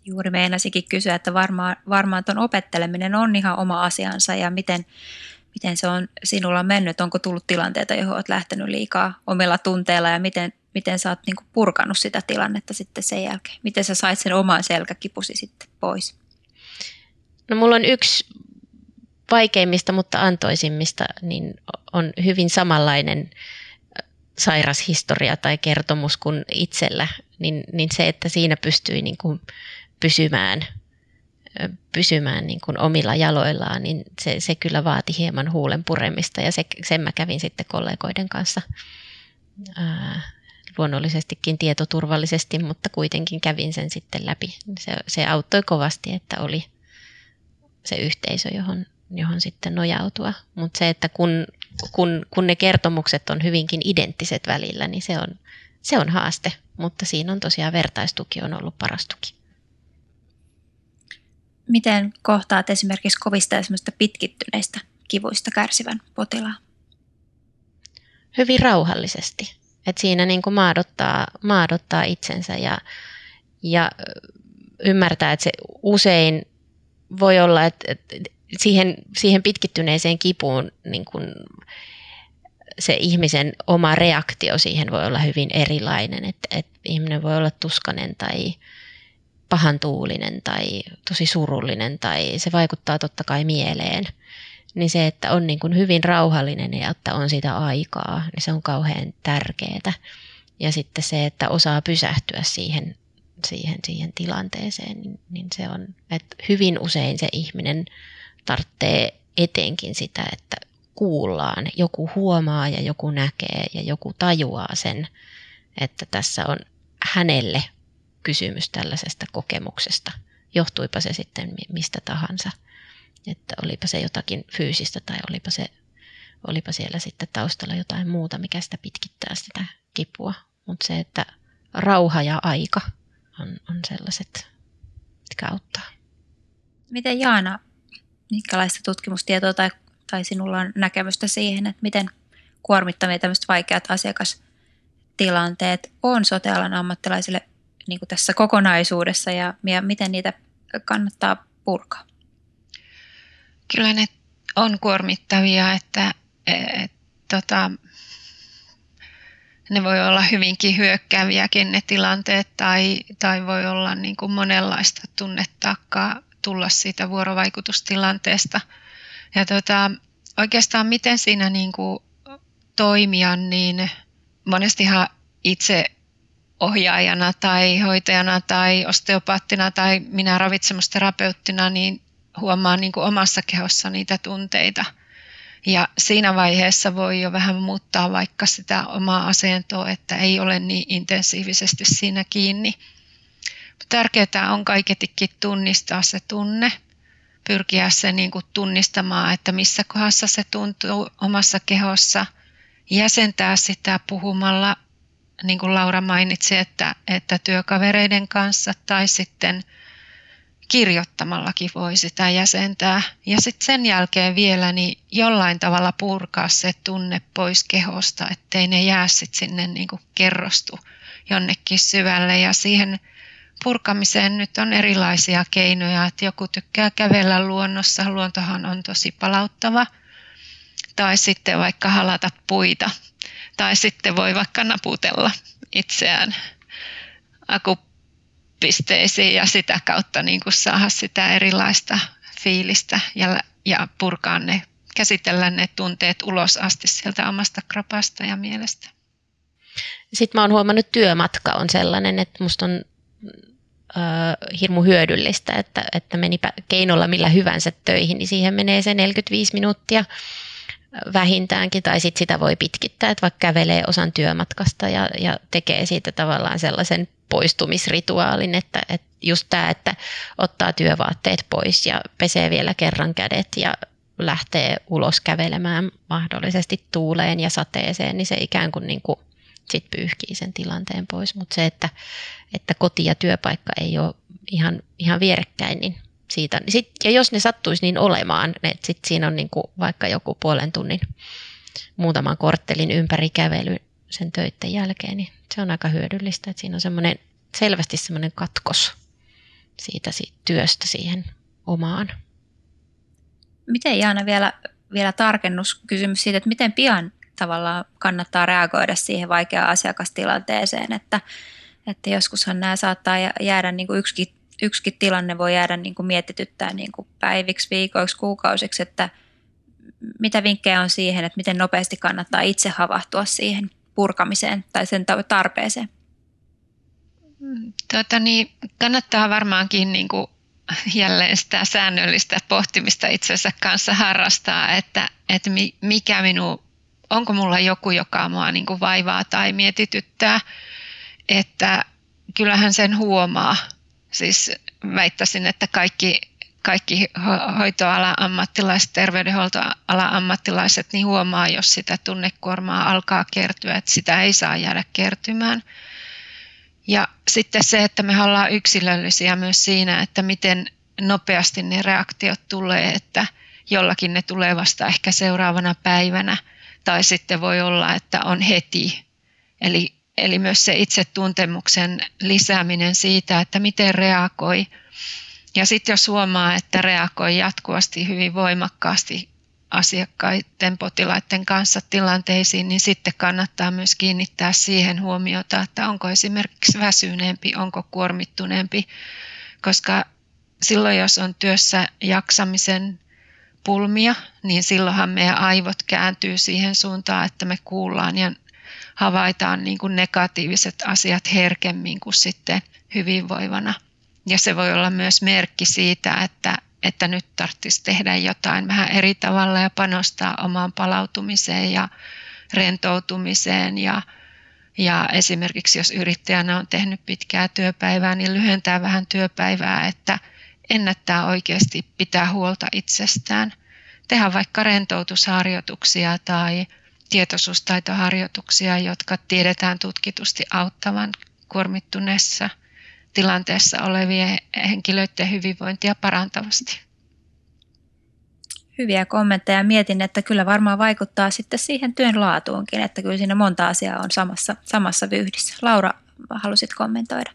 Juuri meinasikin kysyä, että varmaan, varmaan tuon opetteleminen on ihan oma asiansa ja miten, miten se on sinulla mennyt, onko tullut tilanteita, johon olet lähtenyt liikaa omilla tunteilla ja miten, miten sä oot niin purkanut sitä tilannetta sitten sen jälkeen? Miten sä sait sen oman selkäkipusi sitten pois? No mulla on yksi vaikeimmista, mutta antoisimmista, niin on hyvin samanlainen sairas historia tai kertomus kuin itsellä, niin, niin se, että siinä pystyi niin kuin pysymään, pysymään niin kuin omilla jaloillaan, niin se, se kyllä vaati hieman huulen puremista ja se, sen mä kävin sitten kollegoiden kanssa luonnollisestikin tietoturvallisesti, mutta kuitenkin kävin sen sitten läpi. Se, se auttoi kovasti, että oli se yhteisö, johon, johon sitten nojautua. Mutta se, että kun, kun, kun ne kertomukset on hyvinkin identtiset välillä, niin se on, se on haaste. Mutta siinä on tosiaan vertaistuki on ollut paras tuki. Miten kohtaat esimerkiksi kovista ja pitkittyneistä kivuista kärsivän potilaan? Hyvin rauhallisesti. Et siinä niin kuin maadottaa, maadottaa itsensä ja, ja ymmärtää, että se usein voi olla, että, että siihen, siihen pitkittyneeseen kipuun niin kuin se ihmisen oma reaktio siihen voi olla hyvin erilainen. Että, että ihminen voi olla tuskanen tai pahan tuulinen tai tosi surullinen tai se vaikuttaa totta kai mieleen. Niin se, että on niin kuin hyvin rauhallinen ja että on sitä aikaa, niin se on kauhean tärkeää. Ja sitten se, että osaa pysähtyä siihen, siihen, siihen tilanteeseen, niin, niin se on, että hyvin usein se ihminen tarvitsee etenkin sitä, että kuullaan, joku huomaa ja joku näkee ja joku tajuaa sen, että tässä on hänelle kysymys tällaisesta kokemuksesta, johtuipa se sitten mistä tahansa. Että olipa se jotakin fyysistä tai olipa, se, olipa siellä sitten taustalla jotain muuta, mikä sitä pitkittää sitä kipua. Mutta se, että rauha ja aika on, on sellaiset, mitkä auttaa. Miten Jaana, minkälaista tutkimustietoa tai, tai sinulla on näkemystä siihen, että miten kuormittavia tämmöiset vaikeat asiakastilanteet on sotealan ammattilaisille niin kuin tässä kokonaisuudessa ja, ja miten niitä kannattaa purkaa? Kyllä ne on kuormittavia, että et, tota, ne voi olla hyvinkin hyökkääviäkin ne tilanteet tai, tai voi olla niin kuin monenlaista tunnetakkaa tulla siitä vuorovaikutustilanteesta. Ja tota, oikeastaan miten siinä niin kuin toimia, niin monestihan itse ohjaajana tai hoitajana tai osteopaattina tai minä ravitsemusterapeuttina, niin huomaan niin kuin omassa kehossa niitä tunteita. Ja siinä vaiheessa voi jo vähän muuttaa vaikka sitä omaa asentoa, että ei ole niin intensiivisesti siinä kiinni. Tärkeää on kaiketikin tunnistaa se tunne, pyrkiä se niin kuin tunnistamaan, että missä kohdassa se tuntuu omassa kehossa, jäsentää sitä puhumalla niin kuin Laura mainitsi, että, että työkavereiden kanssa tai sitten kirjoittamallakin voi sitä jäsentää. Ja sitten sen jälkeen vielä niin jollain tavalla purkaa se tunne pois kehosta, ettei ne jää sitten sinne niin kuin kerrostu jonnekin syvälle. Ja siihen purkamiseen nyt on erilaisia keinoja, että joku tykkää kävellä luonnossa, luontohan on tosi palauttava, tai sitten vaikka halata puita tai sitten voi vaikka naputella itseään akupisteisiin ja sitä kautta niin kuin saada sitä erilaista fiilistä ja, ja purkaa ne, käsitellä ne tunteet ulos asti sieltä omasta krapasta ja mielestä. Sitten mä oon huomannut, että työmatka on sellainen, että musta on äh, hirmu hyödyllistä, että, että meni keinolla millä hyvänsä töihin, niin siihen menee se 45 minuuttia vähintäänkin, tai sit sitä voi pitkittää, että vaikka kävelee osan työmatkasta ja, ja tekee siitä tavallaan sellaisen poistumisrituaalin, että, että just tämä, että ottaa työvaatteet pois ja pesee vielä kerran kädet ja lähtee ulos kävelemään mahdollisesti tuuleen ja sateeseen, niin se ikään kuin, niin kuin sit pyyhkii sen tilanteen pois. Mutta se, että, että koti ja työpaikka ei ole ihan, ihan vierekkäin, niin siitä. Sit, ja jos ne sattuisi niin olemaan, että sit siinä on niinku vaikka joku puolen tunnin muutaman korttelin ympäri kävely sen töiden jälkeen, niin se on aika hyödyllistä, että siinä on semmoinen, selvästi semmoinen katkos siitä, siitä työstä siihen omaan. Miten Jaana vielä, vielä tarkennuskysymys siitä, että miten pian tavallaan kannattaa reagoida siihen vaikeaan asiakastilanteeseen, että, että joskushan nämä saattaa jäädä niin kuin yksikin yksikin tilanne voi jäädä niin kuin mietityttää niin kuin päiviksi, viikoiksi, kuukausiksi, että mitä vinkkejä on siihen, että miten nopeasti kannattaa itse havahtua siihen purkamiseen tai sen tarpeeseen? Tuota, niin, kannattaa varmaankin niin kuin jälleen sitä säännöllistä pohtimista itsensä kanssa harrastaa, että, että mikä minu, onko mulla joku, joka mua niin kuin vaivaa tai mietityttää, että kyllähän sen huomaa Siis väittäisin, että kaikki, kaikki hoitoalan ammattilaiset, terveydenhuoltoalan ammattilaiset niin huomaa, jos sitä tunnekuormaa alkaa kertyä, että sitä ei saa jäädä kertymään. Ja sitten se, että me ollaan yksilöllisiä myös siinä, että miten nopeasti ne reaktiot tulee, että jollakin ne tulee vasta ehkä seuraavana päivänä, tai sitten voi olla, että on heti. Eli Eli myös se itsetuntemuksen lisääminen siitä, että miten reagoi. Ja sitten jos huomaa, että reagoi jatkuvasti hyvin voimakkaasti asiakkaiden, potilaiden kanssa tilanteisiin, niin sitten kannattaa myös kiinnittää siihen huomiota, että onko esimerkiksi väsyneempi, onko kuormittuneempi, koska silloin jos on työssä jaksamisen pulmia, niin silloinhan meidän aivot kääntyy siihen suuntaan, että me kuullaan ja havaitaan niin kuin negatiiviset asiat herkemmin kuin sitten hyvinvoivana. Ja se voi olla myös merkki siitä, että, että nyt tarvitsisi tehdä jotain vähän eri tavalla ja panostaa omaan palautumiseen ja rentoutumiseen ja, ja esimerkiksi jos yrittäjänä on tehnyt pitkää työpäivää, niin lyhentää vähän työpäivää, että ennättää oikeasti pitää huolta itsestään. Tehdä vaikka rentoutusharjoituksia tai tietoisuustaitoharjoituksia, jotka tiedetään tutkitusti auttavan kuormittuneessa tilanteessa olevien henkilöiden hyvinvointia parantavasti. Hyviä kommentteja. Mietin, että kyllä varmaan vaikuttaa sitten siihen työn laatuunkin, että kyllä siinä monta asiaa on samassa, samassa vyyhdissä. Laura, halusit kommentoida?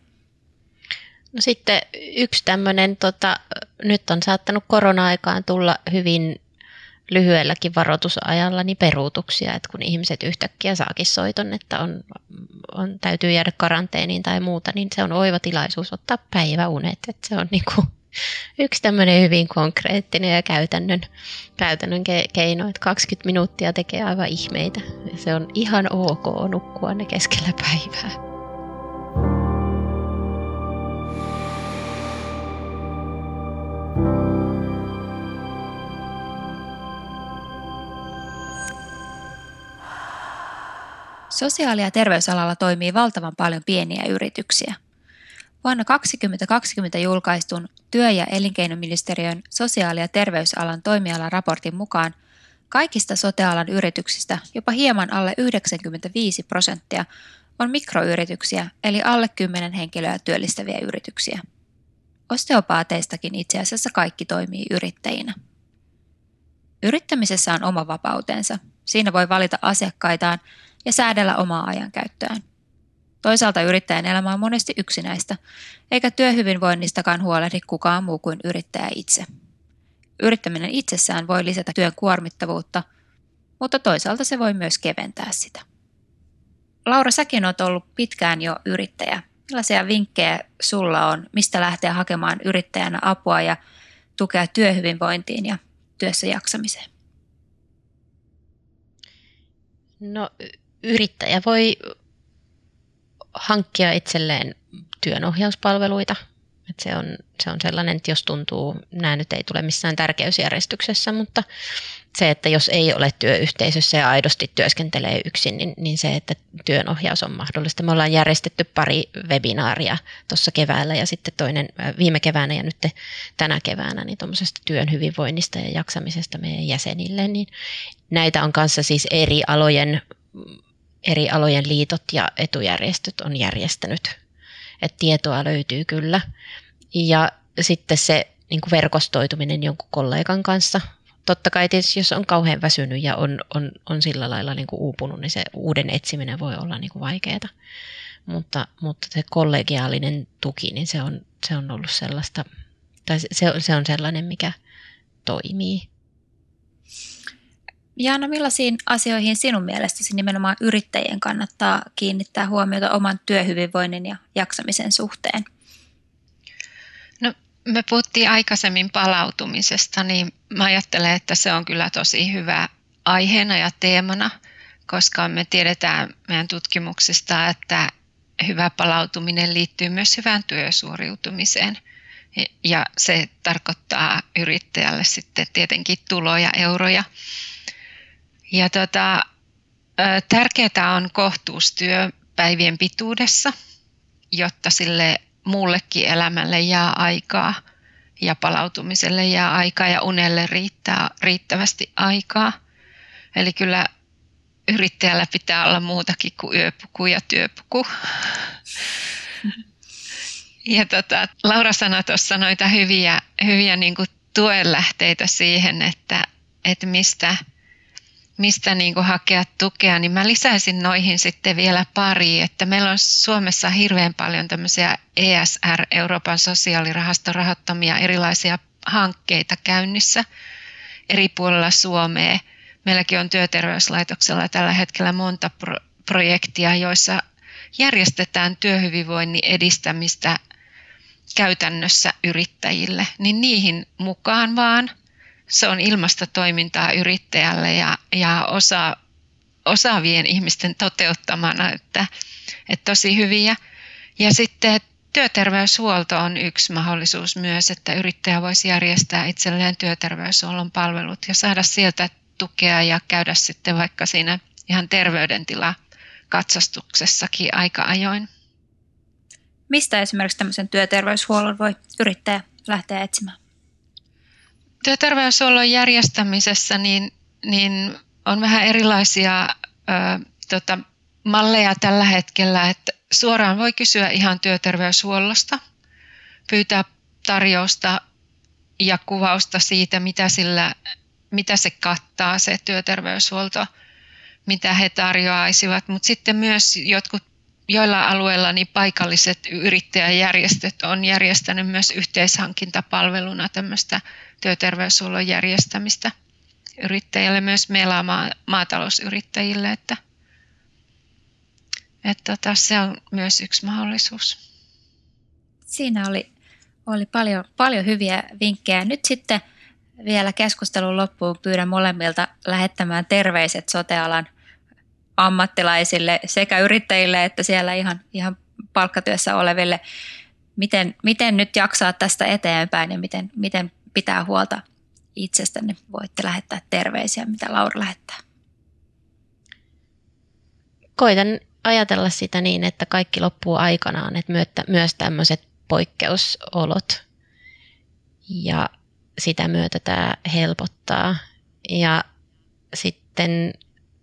No sitten yksi tämmöinen, tota, nyt on saattanut korona-aikaan tulla hyvin lyhyelläkin varoitusajalla niin peruutuksia, että kun ihmiset yhtäkkiä saakin soiton, että on, on, täytyy jäädä karanteeniin tai muuta, niin se on oiva tilaisuus ottaa päiväunet. Että se on niin kuin yksi tämmöinen hyvin konkreettinen ja käytännön, käytännön keino, että 20 minuuttia tekee aivan ihmeitä. Se on ihan ok nukkua ne keskellä päivää. Sosiaali- ja terveysalalla toimii valtavan paljon pieniä yrityksiä. Vuonna 2020 julkaistun työ- ja elinkeinoministeriön sosiaali- ja terveysalan toimialan raportin mukaan kaikista sotealan yrityksistä jopa hieman alle 95 prosenttia on mikroyrityksiä eli alle 10 henkilöä työllistäviä yrityksiä. Osteopaateistakin itse asiassa kaikki toimii yrittäjinä. Yrittämisessä on oma vapautensa. Siinä voi valita asiakkaitaan ja säädellä omaa ajankäyttöään. Toisaalta yrittäjän elämä on monesti yksinäistä, eikä työhyvinvoinnistakaan huolehdi kukaan muu kuin yrittäjä itse. Yrittäminen itsessään voi lisätä työn kuormittavuutta, mutta toisaalta se voi myös keventää sitä. Laura, säkin olet ollut pitkään jo yrittäjä. Millaisia vinkkejä sulla on, mistä lähteä hakemaan yrittäjänä apua ja tukea työhyvinvointiin ja työssä jaksamiseen? No yrittäjä voi hankkia itselleen työnohjauspalveluita. Et se, on, se on sellainen, että jos tuntuu, nämä nyt ei tule missään tärkeysjärjestyksessä, mutta se, että jos ei ole työyhteisössä ja aidosti työskentelee yksin, niin, niin se, että työnohjaus on mahdollista. Me ollaan järjestetty pari webinaaria tuossa keväällä ja sitten toinen viime keväänä ja nyt tänä keväänä niin tuommoisesta työn hyvinvoinnista ja jaksamisesta meidän jäsenille. Niin näitä on kanssa siis eri alojen eri alojen liitot ja etujärjestöt on järjestänyt. Et tietoa löytyy kyllä. Ja sitten se niin kuin verkostoituminen jonkun kollegan kanssa. Totta kai tietysti, jos on kauhean väsynyt ja on, on, on sillä lailla niin kuin uupunut, niin se uuden etsiminen voi olla niin kuin vaikeaa. Mutta, mutta se kollegiaalinen tuki, niin se on, se on ollut sellaista, tai se, se on sellainen, mikä toimii. Jaana, millaisiin asioihin sinun mielestäsi nimenomaan yrittäjien kannattaa kiinnittää huomiota oman työhyvinvoinnin ja jaksamisen suhteen? No, me puhuttiin aikaisemmin palautumisesta, niin mä ajattelen, että se on kyllä tosi hyvä aiheena ja teemana, koska me tiedetään meidän tutkimuksista, että hyvä palautuminen liittyy myös hyvään työsuoriutumiseen. Ja se tarkoittaa yrittäjälle sitten tietenkin tuloja, euroja. Ja tota, tärkeää on kohtuus työpäivien pituudessa, jotta sille muullekin elämälle jää aikaa ja palautumiselle jää aikaa ja unelle riittää riittävästi aikaa. Eli kyllä yrittäjällä pitää olla muutakin kuin yöpuku ja työpuku. Ja tota, Laura sanoi tuossa noita hyviä, hyviä niin kuin tuenlähteitä siihen, että, että mistä – mistä niin kuin hakea tukea, niin mä lisäisin noihin sitten vielä pari, että meillä on Suomessa hirveän paljon tämmöisiä ESR, Euroopan sosiaalirahaston rahoittamia erilaisia hankkeita käynnissä eri puolilla Suomea. Meilläkin on työterveyslaitoksella tällä hetkellä monta pro- projektia, joissa järjestetään työhyvinvoinnin edistämistä käytännössä yrittäjille, niin niihin mukaan vaan – se on ilmasta toimintaa yrittäjälle ja, ja osa, osaavien ihmisten toteuttamana, että, että tosi hyviä. Ja sitten työterveyshuolto on yksi mahdollisuus myös, että yrittäjä voisi järjestää itselleen työterveyshuollon palvelut ja saada sieltä tukea ja käydä sitten vaikka siinä ihan terveydentila katsastuksessakin aika ajoin. Mistä esimerkiksi tämmöisen työterveyshuollon voi yrittäjä lähteä etsimään? Työterveyshuollon järjestämisessä niin, niin on vähän erilaisia ö, tota, malleja tällä hetkellä, että suoraan voi kysyä ihan työterveyshuollosta, pyytää tarjousta ja kuvausta siitä, mitä, sillä, mitä se kattaa se työterveyshuolto, mitä he tarjoaisivat, mutta sitten myös jotkut joilla alueilla niin paikalliset yrittäjäjärjestöt on järjestänyt myös yhteishankintapalveluna tämmöistä työterveyshuollon järjestämistä yrittäjille, myös meillä maatalousyrittäjille, että, että tota, se on myös yksi mahdollisuus. Siinä oli, oli paljon, paljon hyviä vinkkejä. Nyt sitten vielä keskustelun loppuun pyydän molemmilta lähettämään terveiset sotealan ammattilaisille sekä yrittäjille että siellä ihan, ihan palkkatyössä oleville. Miten, miten nyt jaksaa tästä eteenpäin ja miten, miten pitää huolta itsestänne? Voitte lähettää terveisiä, mitä Laura lähettää. Koitan ajatella sitä niin, että kaikki loppuu aikanaan, että myös tämmöiset poikkeusolot ja sitä myötä tämä helpottaa. Ja sitten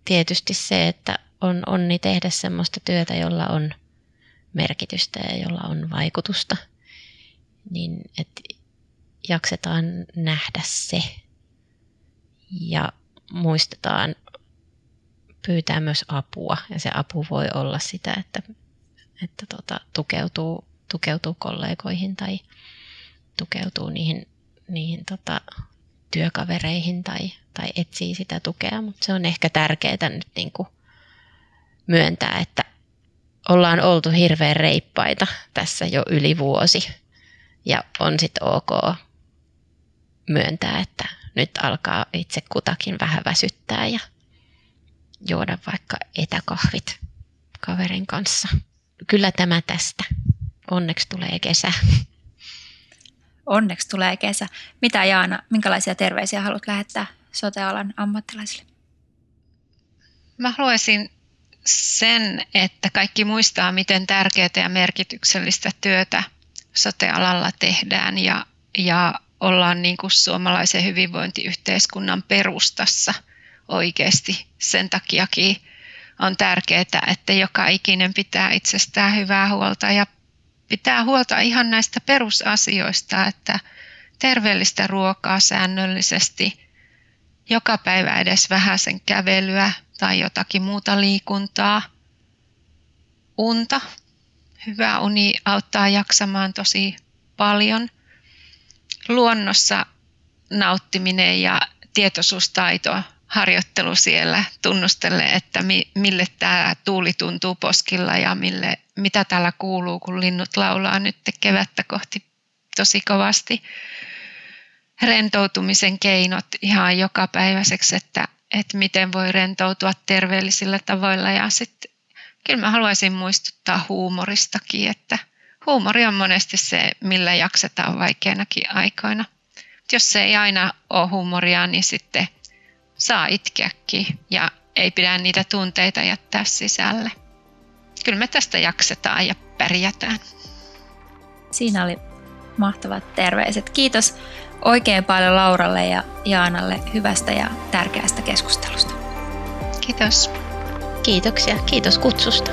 tietysti se, että on onni tehdä semmoista työtä, jolla on merkitystä ja jolla on vaikutusta, niin että jaksetaan nähdä se. Ja muistetaan pyytää myös apua. Ja se apu voi olla sitä, että, että tota, tukeutuu, tukeutuu kollegoihin tai tukeutuu niihin, niihin tota, työkavereihin tai, tai etsii sitä tukea, mutta se on ehkä tärkeää nyt niin kuin myöntää, että ollaan oltu hirveän reippaita tässä jo yli vuosi. Ja on sitten ok myöntää, että nyt alkaa itse kutakin vähän väsyttää ja juoda vaikka etäkahvit kaverin kanssa. Kyllä tämä tästä. Onneksi tulee kesä. Onneksi tulee kesä. Mitä Jaana, minkälaisia terveisiä haluat lähettää sotealan ammattilaisille? Mä haluaisin sen, että kaikki muistaa, miten tärkeää ja merkityksellistä työtä sotealalla tehdään ja, ja ollaan niin kuin suomalaisen hyvinvointiyhteiskunnan perustassa oikeasti. Sen takiakin on tärkeää, että joka ikinen pitää itsestään hyvää huolta ja pitää huolta ihan näistä perusasioista, että terveellistä ruokaa säännöllisesti, joka päivä edes vähäisen kävelyä tai jotakin muuta liikuntaa, unta. Hyvä uni auttaa jaksamaan tosi paljon. Luonnossa nauttiminen ja tietoisuustaito harjoittelu siellä tunnustelee, että mi, mille tämä tuuli tuntuu poskilla ja mille, mitä täällä kuuluu, kun linnut laulaa nyt kevättä kohti tosi kovasti. Rentoutumisen keinot ihan jokapäiväiseksi, että, että miten voi rentoutua terveellisillä tavoilla ja sitten kyllä mä haluaisin muistuttaa huumoristakin, että huumori on monesti se, millä jaksetaan vaikeinakin aikoina. Jos se ei aina ole huumoria, niin sitten saa itkeäkin ja ei pidä niitä tunteita jättää sisälle. Kyllä me tästä jaksetaan ja pärjätään. Siinä oli mahtavat terveiset. Kiitos oikein paljon Lauralle ja Jaanalle hyvästä ja tärkeästä keskustelusta. Kiitos. Kiitoksia. Kiitos kutsusta.